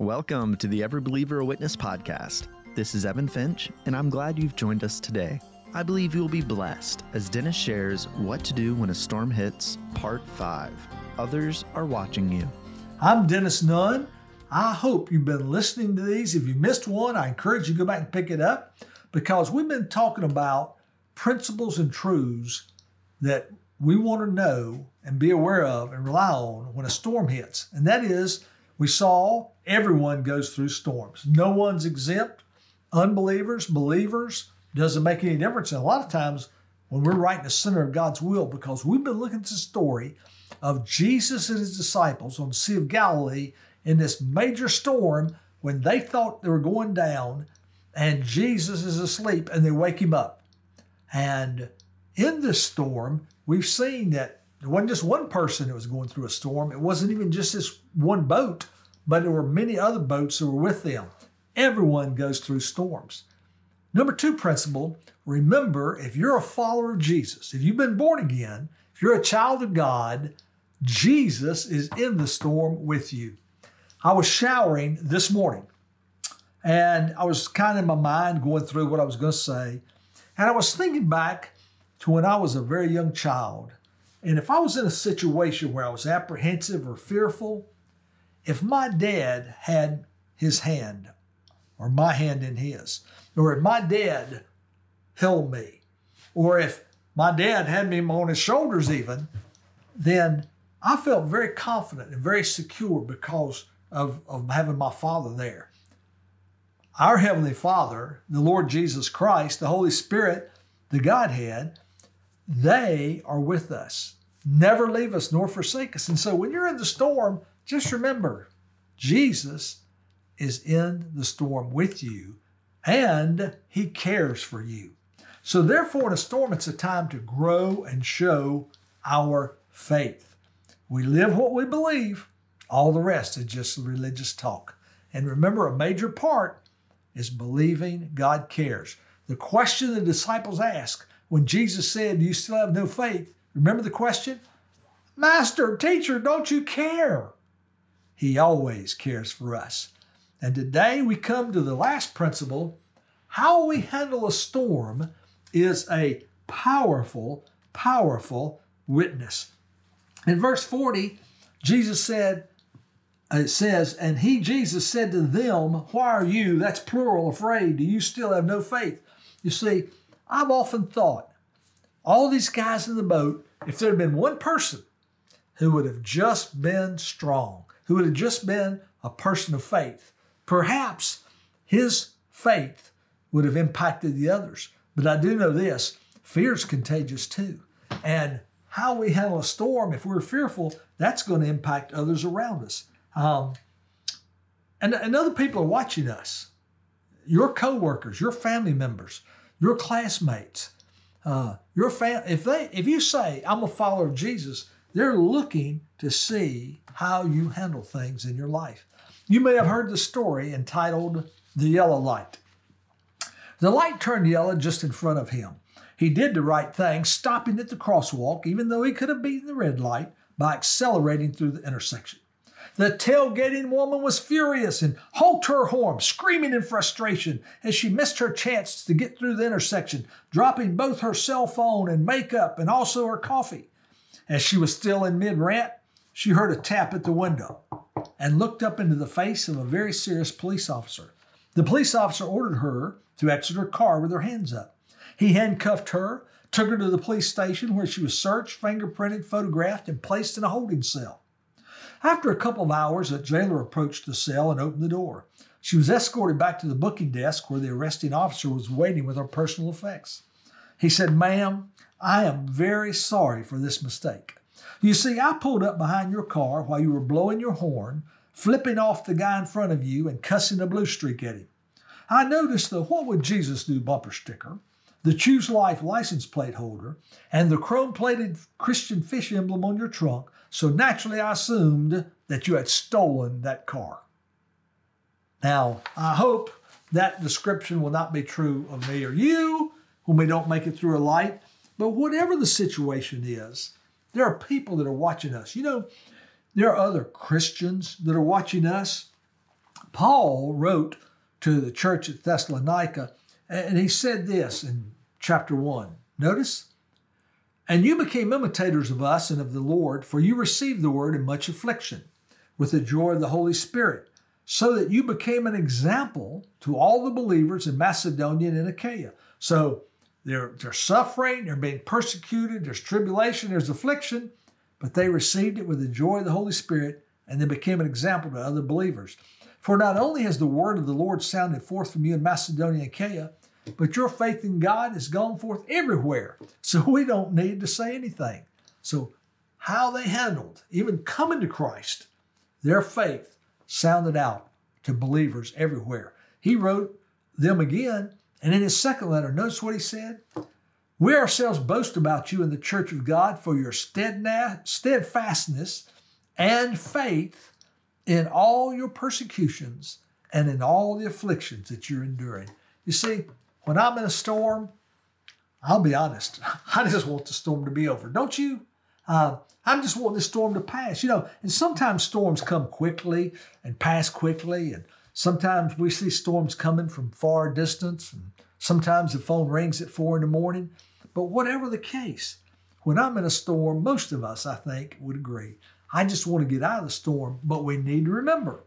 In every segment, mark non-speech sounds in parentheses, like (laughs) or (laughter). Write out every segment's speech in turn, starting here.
Welcome to the Every Believer a Witness podcast. This is Evan Finch, and I'm glad you've joined us today. I believe you will be blessed as Dennis shares What to Do When a Storm Hits, Part 5. Others are watching you. I'm Dennis Nunn. I hope you've been listening to these. If you missed one, I encourage you to go back and pick it up because we've been talking about principles and truths that we want to know and be aware of and rely on when a storm hits. And that is, we saw everyone goes through storms. No one's exempt. Unbelievers, believers, doesn't make any difference. And a lot of times when we're right in the center of God's will, because we've been looking at the story of Jesus and his disciples on the Sea of Galilee in this major storm when they thought they were going down and Jesus is asleep and they wake him up. And in this storm, we've seen that it wasn't just one person that was going through a storm. It wasn't even just this one boat, but there were many other boats that were with them. Everyone goes through storms. Number two principle remember, if you're a follower of Jesus, if you've been born again, if you're a child of God, Jesus is in the storm with you. I was showering this morning and I was kind of in my mind going through what I was going to say. And I was thinking back to when I was a very young child. And if I was in a situation where I was apprehensive or fearful, if my dad had his hand or my hand in his, or if my dad held me, or if my dad had me on his shoulders even, then I felt very confident and very secure because of, of having my father there. Our Heavenly Father, the Lord Jesus Christ, the Holy Spirit, the Godhead, they are with us. Never leave us nor forsake us. And so when you're in the storm, just remember Jesus is in the storm with you and he cares for you. So, therefore, in a storm, it's a time to grow and show our faith. We live what we believe, all the rest is just religious talk. And remember, a major part is believing God cares. The question the disciples asked when Jesus said, Do you still have no faith? Remember the question? Master, teacher, don't you care? He always cares for us. And today we come to the last principle how we handle a storm is a powerful, powerful witness. In verse 40, Jesus said, it says, and he, Jesus, said to them, Why are you, that's plural, afraid? Do you still have no faith? You see, I've often thought, all these guys in the boat, if there had been one person who would have just been strong, who would have just been a person of faith, perhaps his faith would have impacted the others. But I do know this fear is contagious too. And how we handle a storm, if we're fearful, that's going to impact others around us. Um, and, and other people are watching us. Your coworkers, your family members, your classmates, uh, your fam- if they if you say I'm a follower of Jesus, they're looking to see how you handle things in your life. You may have heard the story entitled The Yellow Light. The light turned yellow just in front of him. He did the right thing, stopping at the crosswalk, even though he could have beaten the red light by accelerating through the intersection. The tailgating woman was furious and honked her horn, screaming in frustration as she missed her chance to get through the intersection, dropping both her cell phone and makeup and also her coffee. As she was still in mid rant, she heard a tap at the window and looked up into the face of a very serious police officer. The police officer ordered her to exit her car with her hands up. He handcuffed her, took her to the police station where she was searched, fingerprinted, photographed, and placed in a holding cell. After a couple of hours, a jailer approached the cell and opened the door. She was escorted back to the booking desk where the arresting officer was waiting with her personal effects. He said, Ma'am, I am very sorry for this mistake. You see, I pulled up behind your car while you were blowing your horn, flipping off the guy in front of you, and cussing a blue streak at him. I noticed the What Would Jesus Do bumper sticker, the Choose Life license plate holder, and the chrome plated Christian fish emblem on your trunk, so naturally I assumed that you had stolen that car. Now, I hope that description will not be true of me or you when we don't make it through a light. But whatever the situation is, there are people that are watching us. You know, there are other Christians that are watching us, Paul wrote to the church at Thessalonica, and he said this in chapter 1. Notice, and you became imitators of us and of the Lord, for you received the word in much affliction, with the joy of the Holy Spirit, so that you became an example to all the believers in Macedonia and in Achaia. So they're, they're suffering, they're being persecuted, there's tribulation, there's affliction, but they received it with the joy of the Holy Spirit and they became an example to other believers. For not only has the word of the Lord sounded forth from you in Macedonia and Achaia, but your faith in God has gone forth everywhere. So (laughs) we don't need to say anything. So, how they handled, even coming to Christ, their faith sounded out to believers everywhere. He wrote them again, and in his second letter, notice what he said We ourselves boast about you in the church of God for your steadfastness and faith in all your persecutions and in all the afflictions that you're enduring. You see, when I'm in a storm, I'll be honest, (laughs) I just want the storm to be over. Don't you? Uh, I'm just wanting the storm to pass, you know. And sometimes storms come quickly and pass quickly, and sometimes we see storms coming from far distance, and sometimes the phone rings at four in the morning. But whatever the case, when I'm in a storm, most of us, I think, would agree I just want to get out of the storm. But we need to remember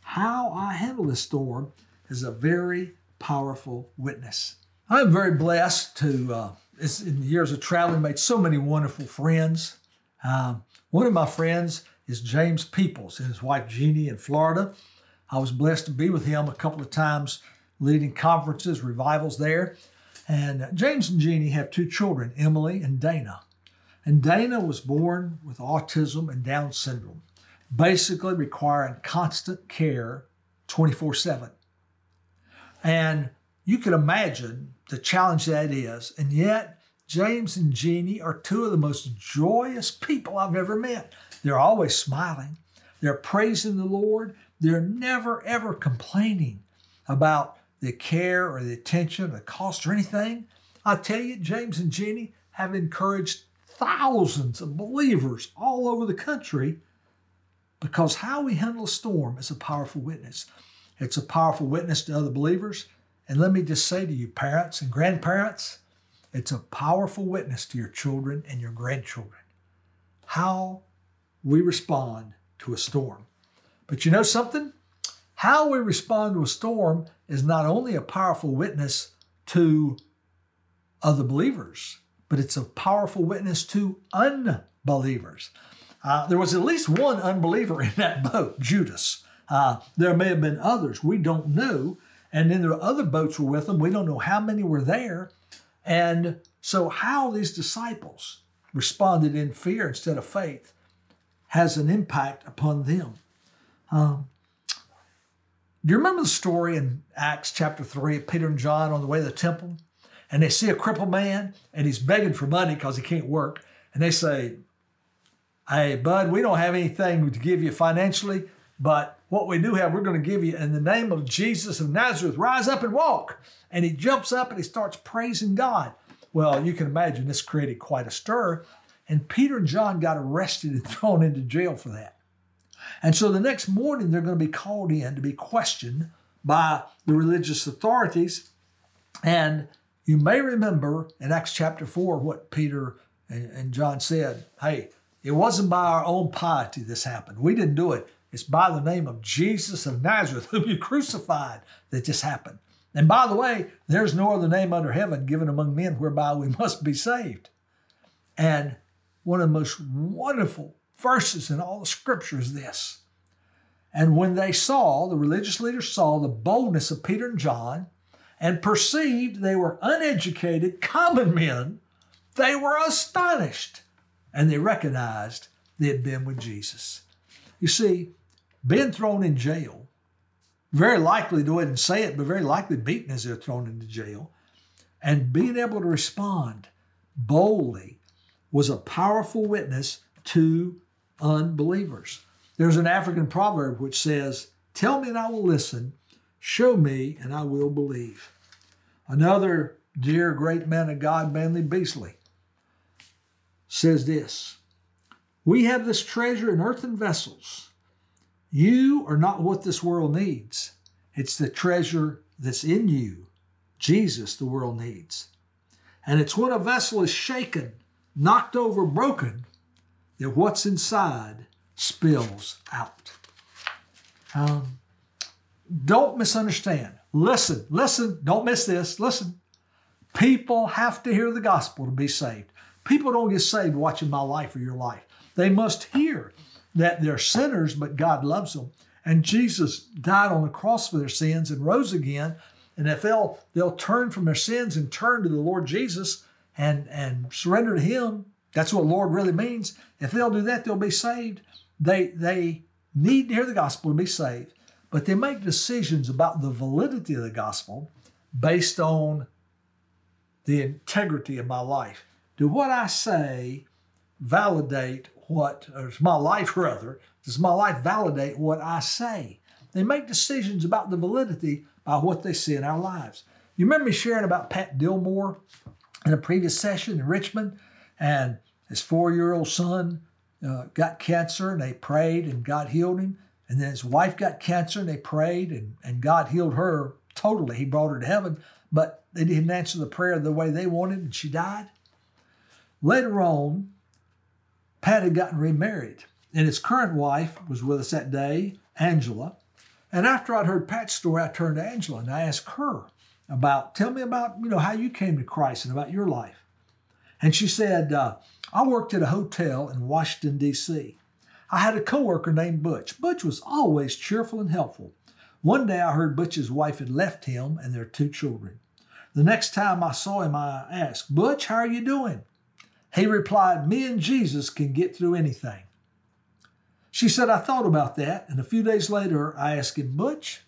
how I handle the storm is a very powerful witness. I'm very blessed to, uh, in the years of traveling, made so many wonderful friends. Um, one of my friends is James Peoples and his wife Jeannie in Florida. I was blessed to be with him a couple of times leading conferences, revivals there. And James and Jeannie have two children, Emily and Dana. And Dana was born with autism and Down syndrome, basically requiring constant care 24 7. And you can imagine the challenge that is. And yet, James and Jeannie are two of the most joyous people I've ever met. They're always smiling, they're praising the Lord, they're never, ever complaining about the care or the attention, or the cost, or anything. I tell you, James and Jeannie have encouraged thousands of believers all over the country because how we handle a storm is a powerful witness. It's a powerful witness to other believers. And let me just say to you, parents and grandparents, it's a powerful witness to your children and your grandchildren. How we respond to a storm. But you know something? How we respond to a storm is not only a powerful witness to other believers, but it's a powerful witness to unbelievers. Uh, there was at least one unbeliever in that boat, Judas. Uh, there may have been others. We don't know. And then are other boats were with them. We don't know how many were there. And so, how these disciples responded in fear instead of faith has an impact upon them. Um, do you remember the story in Acts chapter 3 of Peter and John on the way to the temple? And they see a crippled man and he's begging for money because he can't work. And they say, Hey, bud, we don't have anything to give you financially, but what we do have, we're going to give you in the name of Jesus of Nazareth, rise up and walk. And he jumps up and he starts praising God. Well, you can imagine this created quite a stir. And Peter and John got arrested and (laughs) thrown into jail for that. And so the next morning, they're going to be called in to be questioned by the religious authorities. And you may remember in Acts chapter 4 what Peter and John said. Hey, it wasn't by our own piety this happened. We didn't do it. It's by the name of Jesus of Nazareth, (laughs) whom you crucified, that this happened. And by the way, there's no other name under heaven given among men whereby we (laughs) must be saved. And one of the most wonderful verses in all the scripture is this. And when they saw, the religious leaders saw the boldness of Peter and John, and perceived they were uneducated, common men, they were astonished and they recognized they had been with Jesus. You see, being thrown in jail, very likely, go ahead and say it, but very likely beaten as they're thrown into jail, and being able to respond boldly was a powerful witness to unbelievers. There's an African proverb which says, Tell me and I will listen, Show me, and I will believe. Another dear great man of God, Manley Beasley, says this We have this treasure in earthen vessels, You are not what this world needs. It's the treasure that's in you, Jesus, the world needs. And it's when a vessel is shaken, knocked over, broken, that what's inside spills out. Um, don't misunderstand. Listen, listen, don't miss this. Listen. People have to hear the gospel to be saved. People don't get saved watching my life or your life. They must hear that they're sinners, but God loves them. And Jesus died on the cross for their sins and rose again. And if they'll they'll turn from their sins and turn to the Lord Jesus and and surrender to Him, that's what Lord really means. If they'll do that, they'll be saved. They they need to hear the gospel to be saved, but they make decisions about the validity of the gospel based on the integrity of my life. Do what I say validate what, or my life rather, does my life validate what I say? They make decisions about the validity by what they see in our lives. You remember me sharing about Pat Dillmore in a previous session in Richmond, and his four year old son uh, got cancer, and they prayed, and God healed him. And then his wife got cancer, and they prayed, and, and God healed her totally. He brought her to heaven, but they didn't answer the prayer the way they wanted, and she died. Later on, Pat had gotten remarried, and his current wife was with us that day, Angela. And after I'd heard Pat's story, I turned to Angela and I asked her about, tell me about, you know, how you came to Christ and about your life. And she said, uh, I worked at a hotel in Washington, D.C. I had a coworker named Butch. Butch was always cheerful and helpful. One day I heard Butch's wife had left him and their two children. The next time I saw him, I asked, Butch, how are you doing? He replied, Me and Jesus can get through anything. She said, I thought about that, and a few days later I asked him, Butch,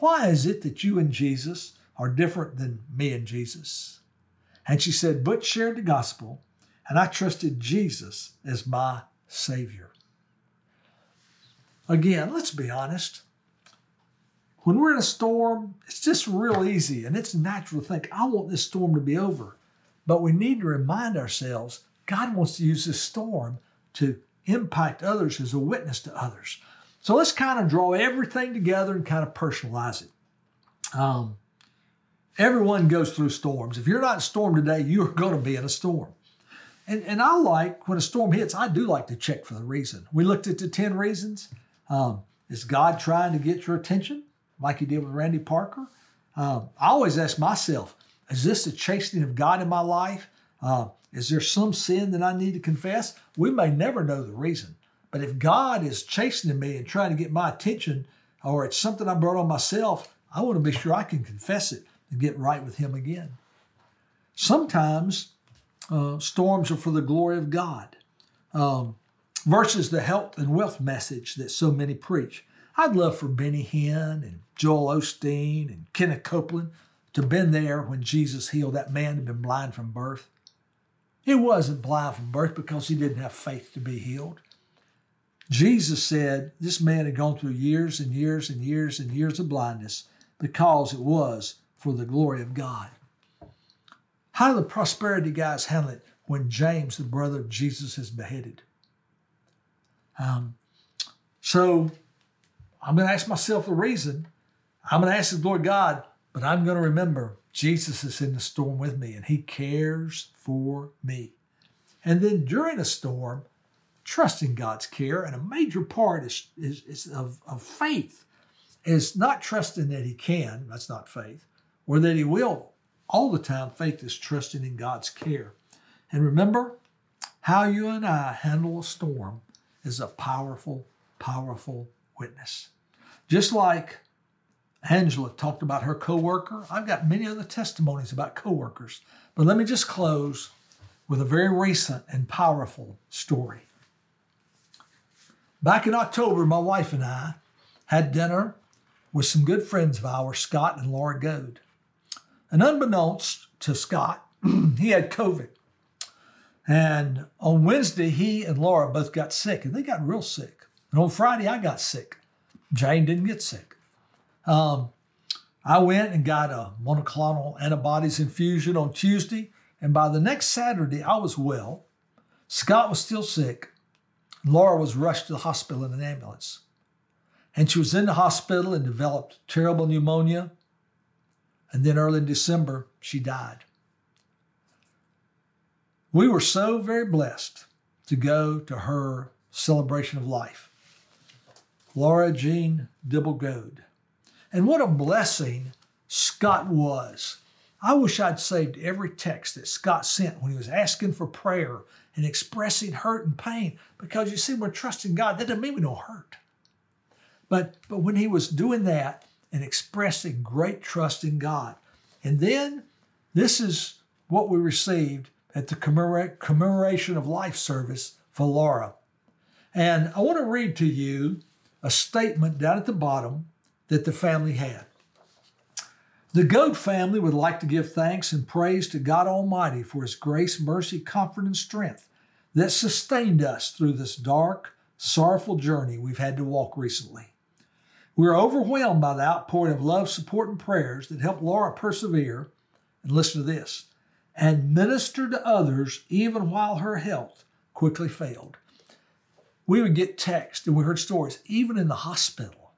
why is it that you and Jesus are different than me and Jesus? And she said, Butch shared the gospel, and I trusted Jesus as my Savior. Again, let's be honest. When we're in a storm, it's just real easy and it's natural to think, I want this storm to be over. But we need to remind ourselves God wants to use this storm to impact others as a witness to others. So let's kind of draw everything together and kind of personalize it. Um, everyone goes through storms. If you're not in a storm today, you're going to be in a storm. And, and I like when a storm hits, I do like to check for the reason. We looked at the 10 reasons. Um, is God trying to get your attention like he did with Randy Parker? Um, I always ask myself, is this a chastening of God in my life? Uh, is there some sin that I need to confess? We may never know the reason. But if God is chastening me and trying to get my attention, or it's something I brought on myself, I want to be sure I can confess it and get right with Him again. Sometimes uh, storms are for the glory of God um, versus the health and wealth message that so many preach. I'd love for Benny Hinn and Joel Osteen and Kenneth Copeland to been there when Jesus healed that man who'd been blind from birth. He wasn't blind from birth because he didn't have faith to be healed. Jesus said this man had gone through years and years and years and years of blindness because it was for the glory of God. How do the prosperity guys handle it when James, the brother of Jesus, is beheaded? Um, so I'm going to ask myself the reason. I'm going to ask the Lord God, but I'm going to remember Jesus is in the storm with me and he cares for me. And then during a storm, trusting God's care, and a major part is, is, is of, of faith is not trusting that he can, that's not faith, or that he will. All the time, faith is trusting in God's care. And remember, how you and I handle a storm is a powerful, powerful witness. Just like Angela talked about her coworker. I've got many other testimonies about coworkers, but let me just close with a very recent and powerful story. Back in October, my wife and I had dinner with some good friends of ours, Scott and Laura Goad. And unbeknownst to Scott, (clears throat) he had COVID. And on Wednesday, he and Laura both got sick, and they got real sick. And on Friday, I got sick. Jane didn't get sick. Um, I went and got a monoclonal antibodies infusion on Tuesday, and by the next Saturday, I was well. Scott was still sick. Laura was rushed to the hospital in an ambulance. And she was in the hospital and developed terrible pneumonia. And then early in December, she died. We were so very blessed to go to her celebration of life. Laura Jean Dibble And what a blessing Scott was. I wish I'd saved every text that Scott sent when he was asking for prayer and expressing hurt and pain because you see, we're trusting God. That doesn't mean we don't hurt. But, but when he was doing that and expressing great trust in God, and then this is what we received at the commemoration of life service for Laura. And I want to read to you a statement down at the bottom that the family had. The Goad family would like to give thanks and praise to God Almighty for His grace, mercy, comfort, and strength that sustained us through this dark, sorrowful journey we've had to walk recently. We're overwhelmed by the outpouring of love, support, and prayers that helped Laura persevere, and listen to this, and ministered to others even while her health quickly failed. We would get texts and we heard stories, even in the hospital,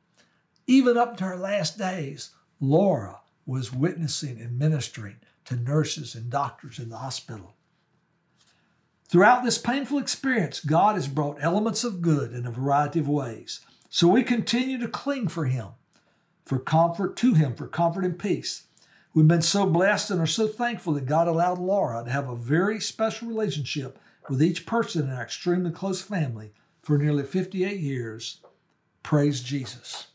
even up to her last days, Laura was witnessing and ministering to nurses and doctors in the hospital. Throughout this painful experience, God has brought elements of good in a variety of ways. So we continue to cling for Him, for comfort to Him, for comfort and peace. We've been so blessed and are so thankful that God allowed Laura to have a very special relationship with each person in our extremely close family for nearly 58 years. Praise Jesus.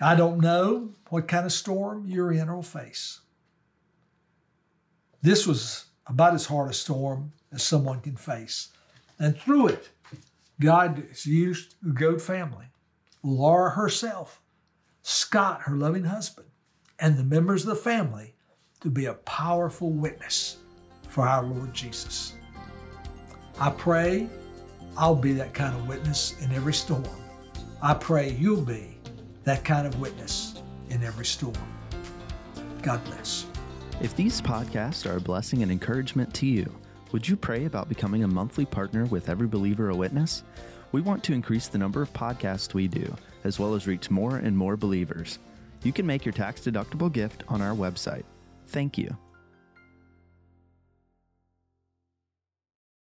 I don't know what kind of storm you're in or face. This was about as hard a storm as someone can face. And through it, God has used the Goad family, Laura herself, Scott, her loving husband, and the members of the family to be a powerful witness for our Lord Jesus. I pray I'll be that kind of witness in every storm. I pray you'll be that kind of witness in every storm. God bless. If these podcasts are a blessing and encouragement to you, would you pray about becoming a monthly partner with Every Believer a Witness? We want to increase the number of podcasts we do, as well as reach more and more believers. You can make your tax deductible gift on our website. Thank you.